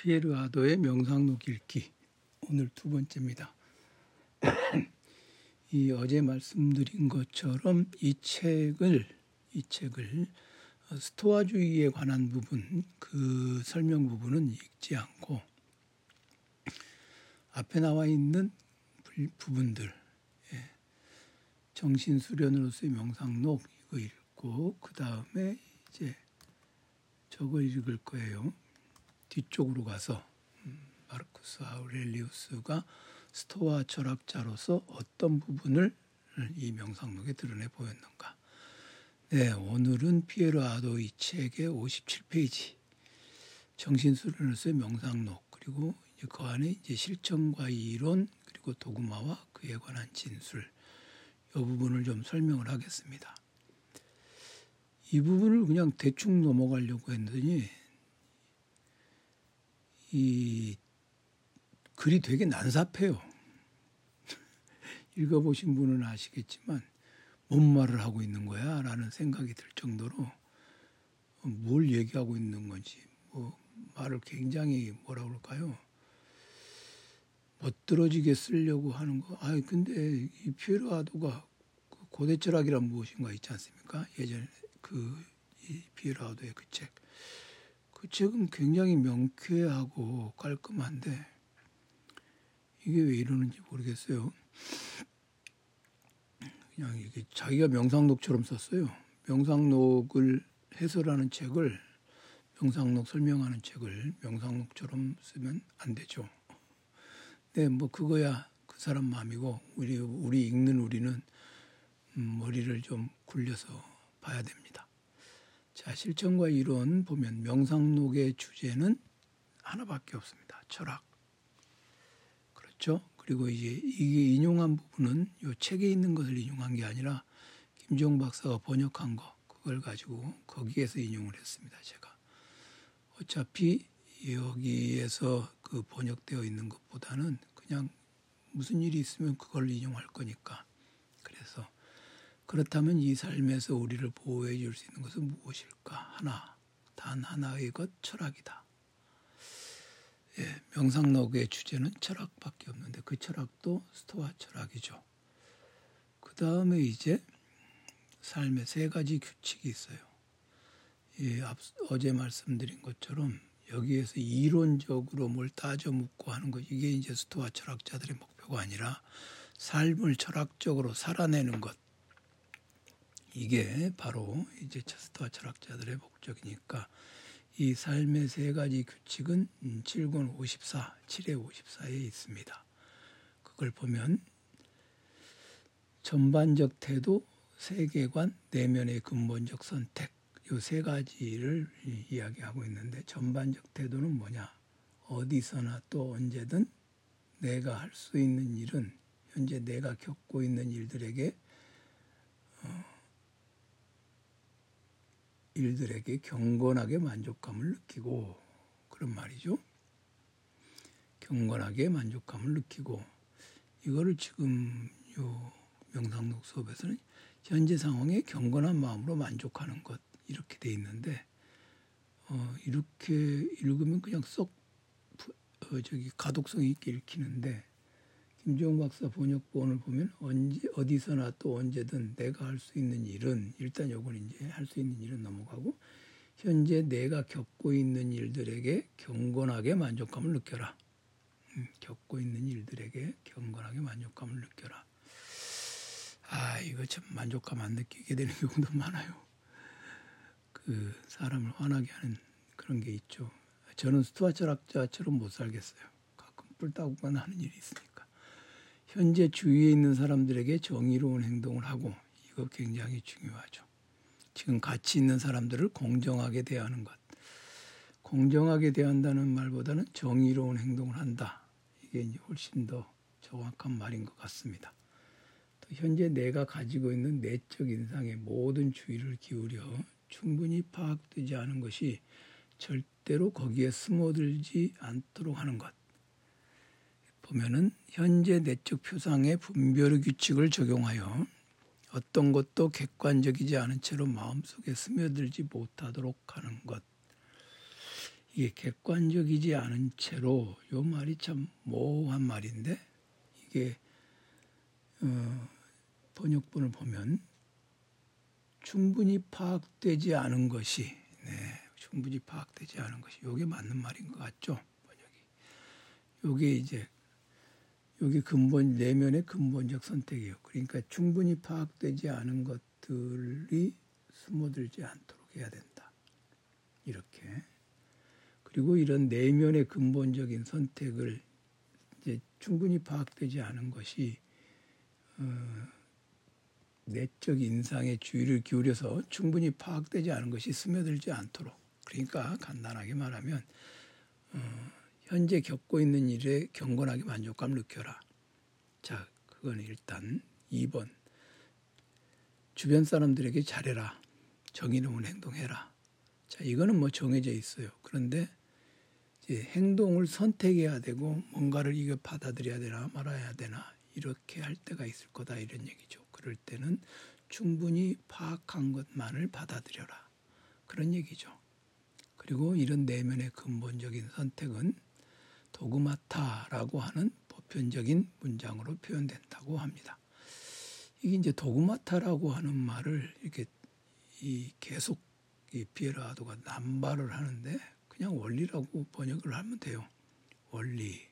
피에르 아도의 명상록 읽기 오늘 두 번째입니다. 이 어제 말씀드린 것처럼 이 책을 이 책을 스토아주의에 관한 부분 그 설명 부분은 읽지 않고 앞에 나와 있는 부분들 예, 정신 수련으로서의 명상록 이거 읽고 그 다음에 이제 저거 읽을 거예요. 뒤쪽으로 가서 음, 마르쿠스 아우렐리우스가 스토아 철학자로서 어떤 부분을 이 명상록에 드러내 보였는가. 네, 오늘은 피에로 아도 이 책의 57페이지 정신수련으로서의 명상록 그리고 이제 그 안에 이제 실천과 이론 그리고 도구마와 그에 관한 진술 이 부분을 좀 설명을 하겠습니다. 이 부분을 그냥 대충 넘어가려고 했더니 이 글이 되게 난삽해요. 읽어보신 분은 아시겠지만 뭔 말을 하고 있는 거야? 라는 생각이 들 정도로 뭘 얘기하고 있는 건지 뭐 말을 굉장히 뭐라 그럴까요? 멋들어지게 쓰려고 하는 거. 아 근데 이 피에로 아도가 그 고대 철학이란 무엇인가 있지 않습니까? 예전에 그이 피에로 아도의 그 책. 그 책은 굉장히 명쾌하고 깔끔한데 이게 왜 이러는지 모르겠어요. 그냥 이게 자기가 명상록처럼 썼어요. 명상록을 해설하는 책을 명상록 설명하는 책을 명상록처럼 쓰면 안 되죠. 네, 뭐 그거야 그 사람 마음이고 우리 우리 읽는 우리는 음, 머리를 좀 굴려서 봐야 됩니다. 자, 실천과 이론 보면 명상록의 주제는 하나밖에 없습니다. 철학. 그렇죠? 그리고 이제 이게 인용한 부분은 이 책에 있는 것을 인용한 게 아니라 김종 박사가 번역한 거 그걸 가지고 거기에서 인용을 했습니다. 제가 어차피 여기에서 그 번역되어 있는 것보다는 그냥 무슨 일이 있으면 그걸 인용할 거니까 그래서 그렇다면 이 삶에서 우리를 보호해 줄 수 있는 것은 무엇일까? 하나, 단 하나의 것, 철학이다. 예, 명상록의 주제는 철학밖에 없는데 그 철학도 스토아 철학이죠. 그 다음에 이제 삶의 세 가지 규칙이 있어요. 예, 앞, 어제 말씀드린 것처럼 여기에서 이론적으로 뭘 따져 묻고 하는 것 이게 이제 스토아 철학자들의 목표가 아니라 삶을 철학적으로 살아내는 것 이게 바로 이제 체스터와 철학자들의 목적이니까 이 삶의 세 가지 규칙은 7권 54, 7회 54에 있습니다. 그걸 보면 전반적 태도, 세계관, 내면의 근본적 선택 이세 가지를 이야기하고 있는데 전반적 태도는 뭐냐? 어디서나 또 언제든 내가 할 수 있는 일은 현재 내가 겪고 있는 일들에게 어, 일들에게 경건하게 만족감을 느끼고 그런 말이죠. 경건하게 만족감을 느끼고 이거를 지금 요 명상록 수업에서는 현재 상황에 경건한 마음으로 만족하는 것 이렇게 돼 있는데 어, 이렇게 읽으면 그냥 쏙 어, 저기 가독성 있게 읽히는데 김종 박사 번역본을 보면 언제 어디서나 또 언제든 내가 할 수 있는 일은 일단 요건 이제 할 수 있는 일은 넘어가고 현재 내가 겪고 있는 일들에게 경건하게 만족감을 느껴라. 음, 겪고 있는 일들에게 경건하게 만족감을 느껴라. 아 이거 참 만족감 안 느끼게 되는 경우도 많아요. 그 사람을 화나게 하는 그런 게 있죠. 저는 스투아 철학자처럼 못 살겠어요. 가끔 뿔따구가 나는 일이 있으니까. 현재 주위에 있는 사람들에게 정의로운 행동을 하고 이거 굉장히 중요하죠. 지금 같이 있는 사람들을 공정하게 대하는 것. 공정하게 대한다는 말보다는 정의로운 행동을 한다. 이게 이제 훨씬 더 정확한 말인 것 같습니다. 또 현재 내가 가지고 있는 내적 인상에 모든 주의를 기울여 충분히 파악되지 않은 것이 절대로 거기에 스며들지 않도록 하는 것. 보면은 현재 내적 표상의 분별의 규칙을 적용하여 어떤 것도 객관적이지 않은 채로 마음속에 스며들지 못하도록 하는 것. 이게 객관적이지 않은 채로 요 말이 참 모호한 말인데 이게 어, 번역본을 보면 충분히 파악되지 않은 것이 네, 충분히 파악되지 않은 것이 요게 맞는 말인 것 같죠 번역이 요게 이제 요게 근본 내면의 근본적 선택이에요. 그러니까 충분히 파악되지 않은 것들이 숨어들지 않도록 해야 된다. 이렇게. 그리고 이런 내면의 근본적인 선택을 이제 충분히 파악되지 않은 것이 어, 내적 인상에 주의를 기울여서 충분히 파악되지 않은 것이 스며들지 않도록. 그러니까 간단하게 말하면 어, 현재 겪고 있는 일에 경건하게 만족감을 느껴라. 자, 그건 일단 2번 주변 사람들에게 잘해라. 정의로운 행동해라. 자, 이거는 뭐 정해져 있어요. 그런데 행동을 선택해야 되고 뭔가를 이거 받아들여야 되나 말아야 되나 이렇게 할 때가 있을 거다 이런 얘기죠. 그럴 때는 충분히 파악한 것만을 받아들여라 그런 얘기죠. 그리고 이런 내면의 근본적인 선택은 도그마타라고 하는 보편적인 문장으로 표현된다고 합니다. 이게 이제 도그마타라고 하는 말을 이렇게 이 계속 이 피에라도가 남발을 하는데 그냥 원리라고 번역을 하면 돼요. 원리.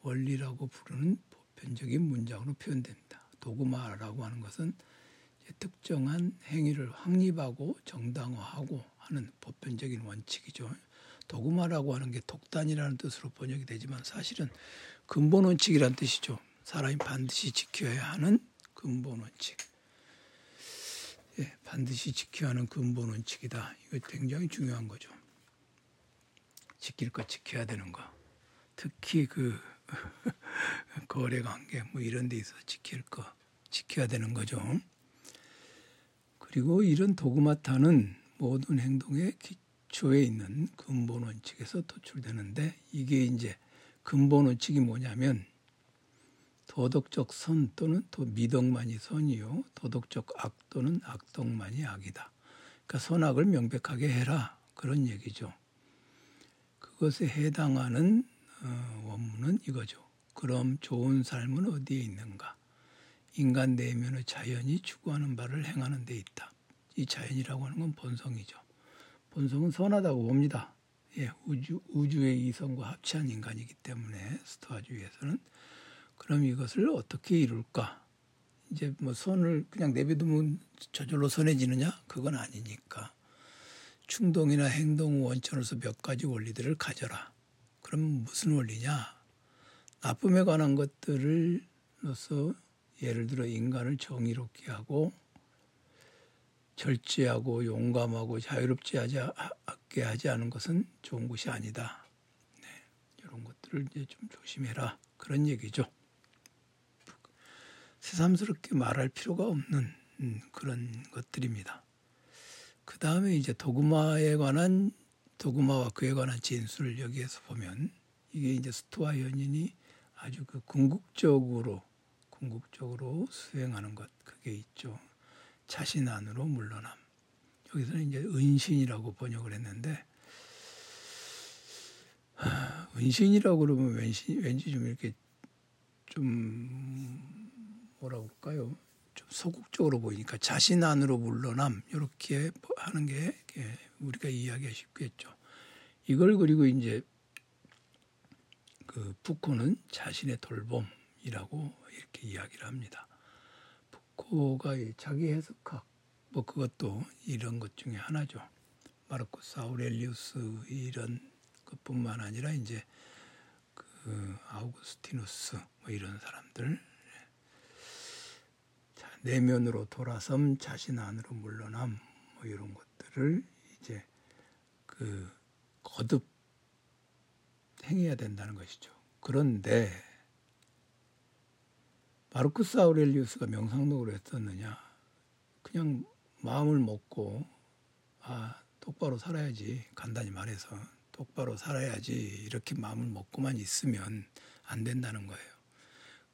원리라고 부르는 보편적인 문장으로 표현됩니다. 도구마라고 하는 것은 특정한 행위를 확립하고 정당화하고 하는 보편적인 원칙이죠. 도구마라고 하는 게 독단이라는 뜻으로 번역이 되지만 사실은 근본 원칙이란 뜻이죠. 사람이 반드시 지켜야 하는 근본 원칙. 예, 반드시 지켜야 하는 근본 원칙이다. 이거 굉장히 중요한 거죠. 지킬 것 지켜야 되는 거. 특히 그 거래 관계 뭐 이런 데 있어 지킬 거 지켜야 되는 거죠. 그리고 이런 도그마타는 모든 행동의 기초에 있는 근본 원칙에서 도출되는데 이게 이제 근본 원칙이 뭐냐면 도덕적 선 또는 도 미덕만이 선이요 도덕적 악 또는 악덕만이 악이다. 그러니까 선악을 명백하게 해라 그런 얘기죠. 그것에 해당하는 어, 원문은 이거죠. 그럼 좋은 삶은 어디에 있는가? 인간 내면의 자연이 추구하는 바를 행하는 데 있다. 이 자연이라고 하는 건 본성이죠. 본성은 선하다고 봅니다. 예, 우주, 우주의 이성과 합치한 인간이기 때문에 스토아주의에서는 그럼 이것을 어떻게 이룰까? 이제 뭐 선을 그냥 내비두면 저절로 선해지느냐? 그건 아니니까. 충동이나 행동 원천으로서 몇 가지 원리들을 가져라. 그럼 무슨 원리냐? 나쁨에 관한 것들을 로서 예를 들어 인간을 정의롭게 하고 절제하고 용감하고 자유롭지 하게 하지 않은 것은 좋은 것이 아니다. 네, 이런 것들을 이제 좀 조심해라 그런 얘기죠. 새삼스럽게 말할 필요가 없는 음, 그런 것들입니다. 그 다음에 이제 도구마에 관한 도구마와 그에 관한 진술을 여기에서 보면 이게 이제 스토아 연인이 아주 그 궁극적으로 궁극적으로 수행하는 것 그게 있죠. 자신 안으로 물러남. 여기서는 이제 은신이라고 번역을 했는데 은신이라고 그러면 왠지, 왠지 좀 이렇게 좀 뭐라고 할까요? 좀 소극적으로 보이니까 자신 안으로 물러남 이렇게 하는 게 우리가 이해하기가 쉽겠죠. 이걸 그리고 이제 그 푸코는 자신의 돌봄이라고 이렇게 이야기를 합니다. 푸코가 자기 해석학 뭐 그것도 이런 것 중에 하나죠. 마르코스 아우렐리우스 이런 것뿐만 아니라 이제 그 아우구스티누스 뭐 이런 사람들 내면으로 돌아섬 자신 안으로 물러남 뭐 이런 것들을 이제 그 거듭 행해야 된다는 것이죠. 그런데 마르쿠스 아우렐리우스가 명상록으로 했었느냐? 그냥 마음을 먹고 아 똑바로 살아야지 간단히 말해서 똑바로 살아야지 이렇게 마음을 먹고만 있으면 안 된다는 거예요.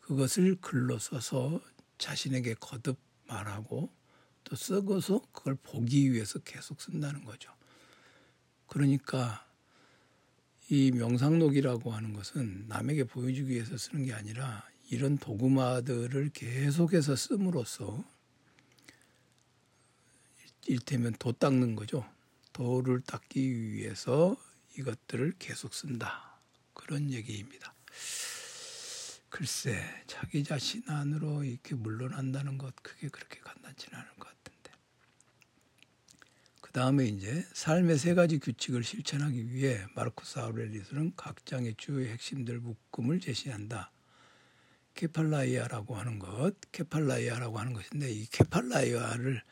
그것을 글로 써서 자신에게 거듭 말하고 또 썩어서 그걸 보기 위해서 계속 쓴다는 거죠. 그러니까 이 명상록이라고 하는 것은 남에게 보여주기 위해서 쓰는 게 아니라 이런 도구마들을 계속해서 씀으로써 일테면 도 닦는 거죠. 도를 닦기 위해서 이것들을 계속 쓴다. 그런 얘기입니다. 글쎄, 자기 자신 안으로 이렇게 물러난다는 것, 그게 그렇게 간단치는 않을 것 같은데. 그 다음에 이제 삶의 세 가지 규칙을 실천하기 위해 마르코스 아우렐리스는 각 장의 주요 핵심들 묶음을 제시한다. 케팔라이아라고 하는 것, 케팔라이아라고 하는 것인데 이 케팔라이아를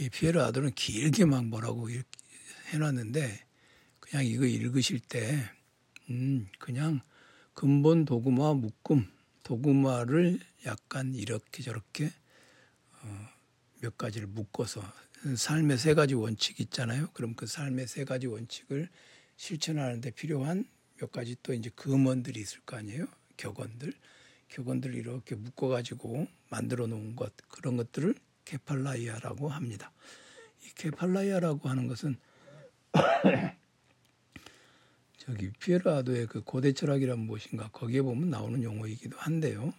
이 피에르 아도는 길게 막 뭐라고 해놨는데 그냥 이거 읽으실 때 음, 그냥 근본 도구마 묶음 도구마를 약간 이렇게 저렇게 어, 몇 가지를 묶어서 삶의 세 가지 원칙 있잖아요. 그럼 그 삶의 세 가지 원칙을 실천하는데 필요한 몇 가지 또 이제 금원들이 있을 거 아니에요. 격언들, 격언들을 이렇게 묶어가지고 만들어 놓은 것 그런 것들을 케팔라이아라고 합니다. 이 케팔라이아라고 하는 것은 저기 피에르아도의 그 고대 철학이란 무엇인가 거기에 보면 나오는 용어이기도 한데요.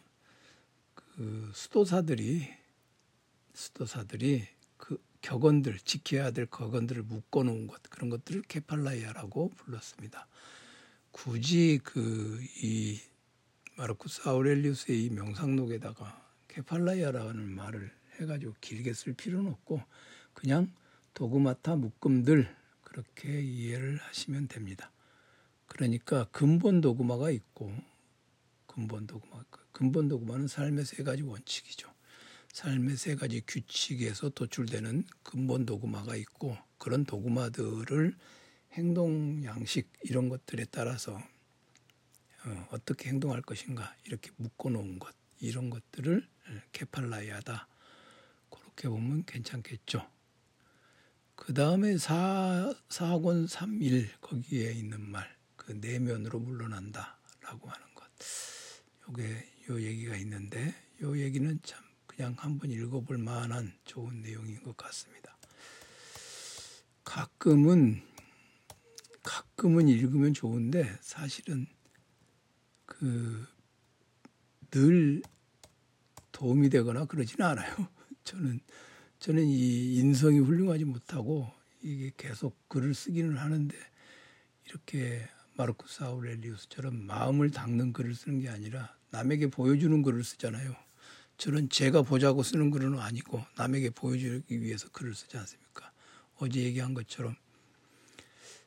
그 수도사들이 수도사들이 그 격언들 지켜야 될 격언들을 묶어 놓은 것 그런 것들을 케팔라이아라고 불렀습니다. 굳이 그이 마르쿠스 아우렐리우스의 이 명상록에다가 케팔라이아라는 말을 해가지고 길게 쓸 필요는 없고 그냥 도구마타 묶음들 그렇게 이해를 하시면 됩니다. 그러니까 근본 도구마가 있고 근본 도구마 근본 도구마는 삶의 세 가지 원칙이죠. 삶의 세 가지 규칙에서 도출되는 근본 도구마가 있고 그런 도구마들을 행동 양식 이런 것들에 따라서 어, 어떻게 행동할 것인가 이렇게 묶어 놓은 것 이런 것들을 케팔라이아다 그렇게 보면 괜찮겠죠. 그 다음에 사, 사권 삼일 거기에 있는 말, 그 내면으로 물러난다라고 하는 것. 요게 요 얘기가 있는데 요 얘기는 참 그냥 한번 읽어볼 만한 좋은 내용인 것 같습니다. 가끔은 가끔은 읽으면 좋은데 사실은 그 늘 도움이 되거나 그러지는 않아요. 저는 저는 이 인성이 훌륭하지 못하고 이게 계속 글을 쓰기는 하는데 이렇게 마르쿠스 아우렐리우스처럼 마음을 닦는 글을 쓰는 게 아니라 남에게 보여주는 글을 쓰잖아요. 저는 제가 보자고 쓰는 글은 아니고 남에게 보여주기 위해서 글을 쓰지 않습니까? 어제 얘기한 것처럼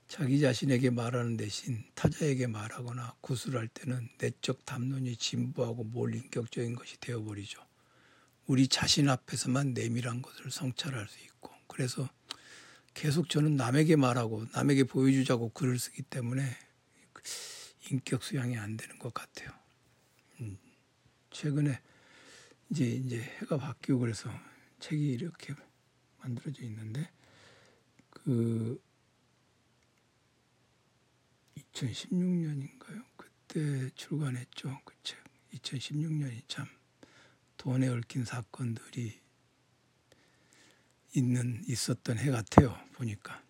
자기 자신에게 말하는 대신 타자에게 말하거나 구술할 때는 내적 담론이 진부하고 몰인격적인 것이 되어버리죠. 우리 자신 앞에서만 내밀한 것을 성찰할 수 있고 그래서 계속 저는 남에게 말하고 남에게 보여주자고 글을 쓰기 때문에 인격 수양이 안 되는 것 같아요. 음, 최근에 이제 이제 해가 바뀌고 그래서 책이 이렇게 만들어져 있는데 그 2016년인가요? 그때 출간했죠. 그 책. 2016년이 참 돈에 얽힌 사건들이 있는 있었던 해 같아요. 보니까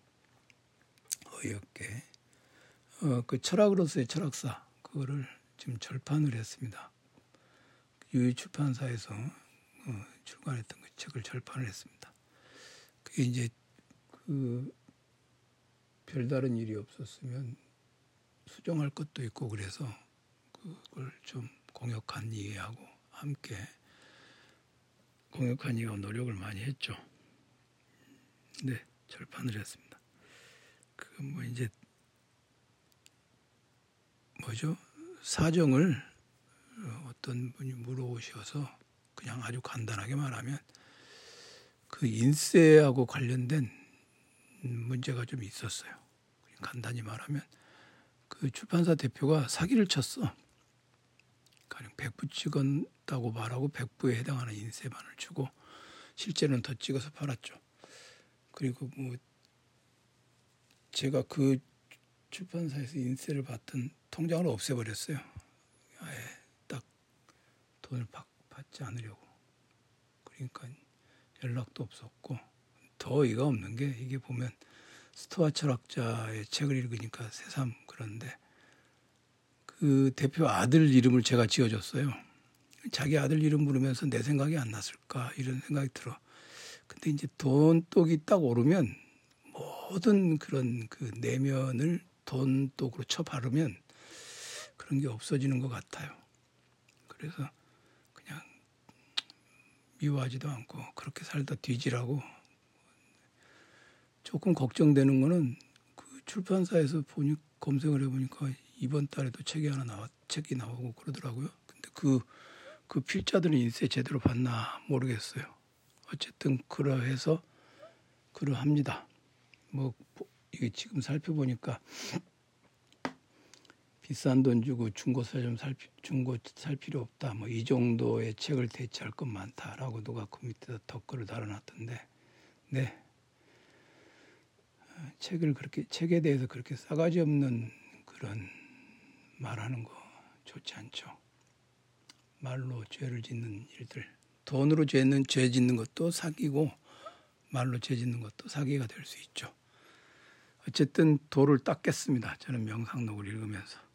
어이없게 어, 그 철학으로서의 철학사 그거를 지금 절판을 했습니다. 유유 출판사에서 어, 출간했던 그 책을 절판을 했습니다. 그게 이제 그 별다른 일이 없었으면 수정할 것도 있고 그래서 그걸 좀 공역한 이해하고 함께 공역한이가 노력을 많이 했죠. 네, 절판을 했습니다. 그뭐 이제 뭐죠? 사정을 어떤 분이 물어오셔서 그냥 아주 간단하게 말하면 그 인쇄하고 관련된 문제가 좀 있었어요. 간단히 말하면 그 출판사 대표가 사기를 쳤어. 가령 100부 찍었다고 말하고 100부에 해당하는 인쇄반을 주고 실제는 더 찍어서 팔았죠. 그리고 뭐 제가 그 출판사에서 인쇄를 받던 통장을 없애버렸어요. 아예 딱 돈을 받, 받지 않으려고. 그러니까 연락도 없었고 더 어이가 없는 게 이게 보면 스토아 철학자의 책을 읽으니까 새삼 그런데 그 대표 아들 이름을 제가 지어줬어요. 자기 아들 이름 부르면서 내 생각이 안 났을까 이런 생각이 들어. 근데 이제 돈독이 딱 오르면 모든 그런 그 내면을 돈독으로 쳐 바르면 그런 게 없어지는 것 같아요. 그래서 그냥 미워하지도 않고 그렇게 살다 뒤지라고 조금 걱정되는 거는 그 출판사에서 보니 검색을 해보니까 이번 달에도 책이 하나 나왔 책이 나오고 그러더라고요. 근데 그그 필자들은 인쇄 제대로 봤나 모르겠어요. 어쨌든 그러해서 그러합니다. 뭐 이게 지금 살펴보니까 비싼 돈 주고 중고서 좀 살, 중고 살 필요 없다. 뭐 이 정도의 책을 대체할 것 많다라고 누가 그 밑에다 댓글을 달아놨던데, 네. 책을 그렇게 책에 대해서 그렇게 싸가지 없는 그런 말하는 거 좋지 않죠. 말로 죄를 짓는 일들, 돈으로 죄는 죄 짓는 것도 사기고 말로 죄 짓는 것도 사기가 될 수 있죠. 어쨌든 도를 닦겠습니다. 저는 명상록을 읽으면서.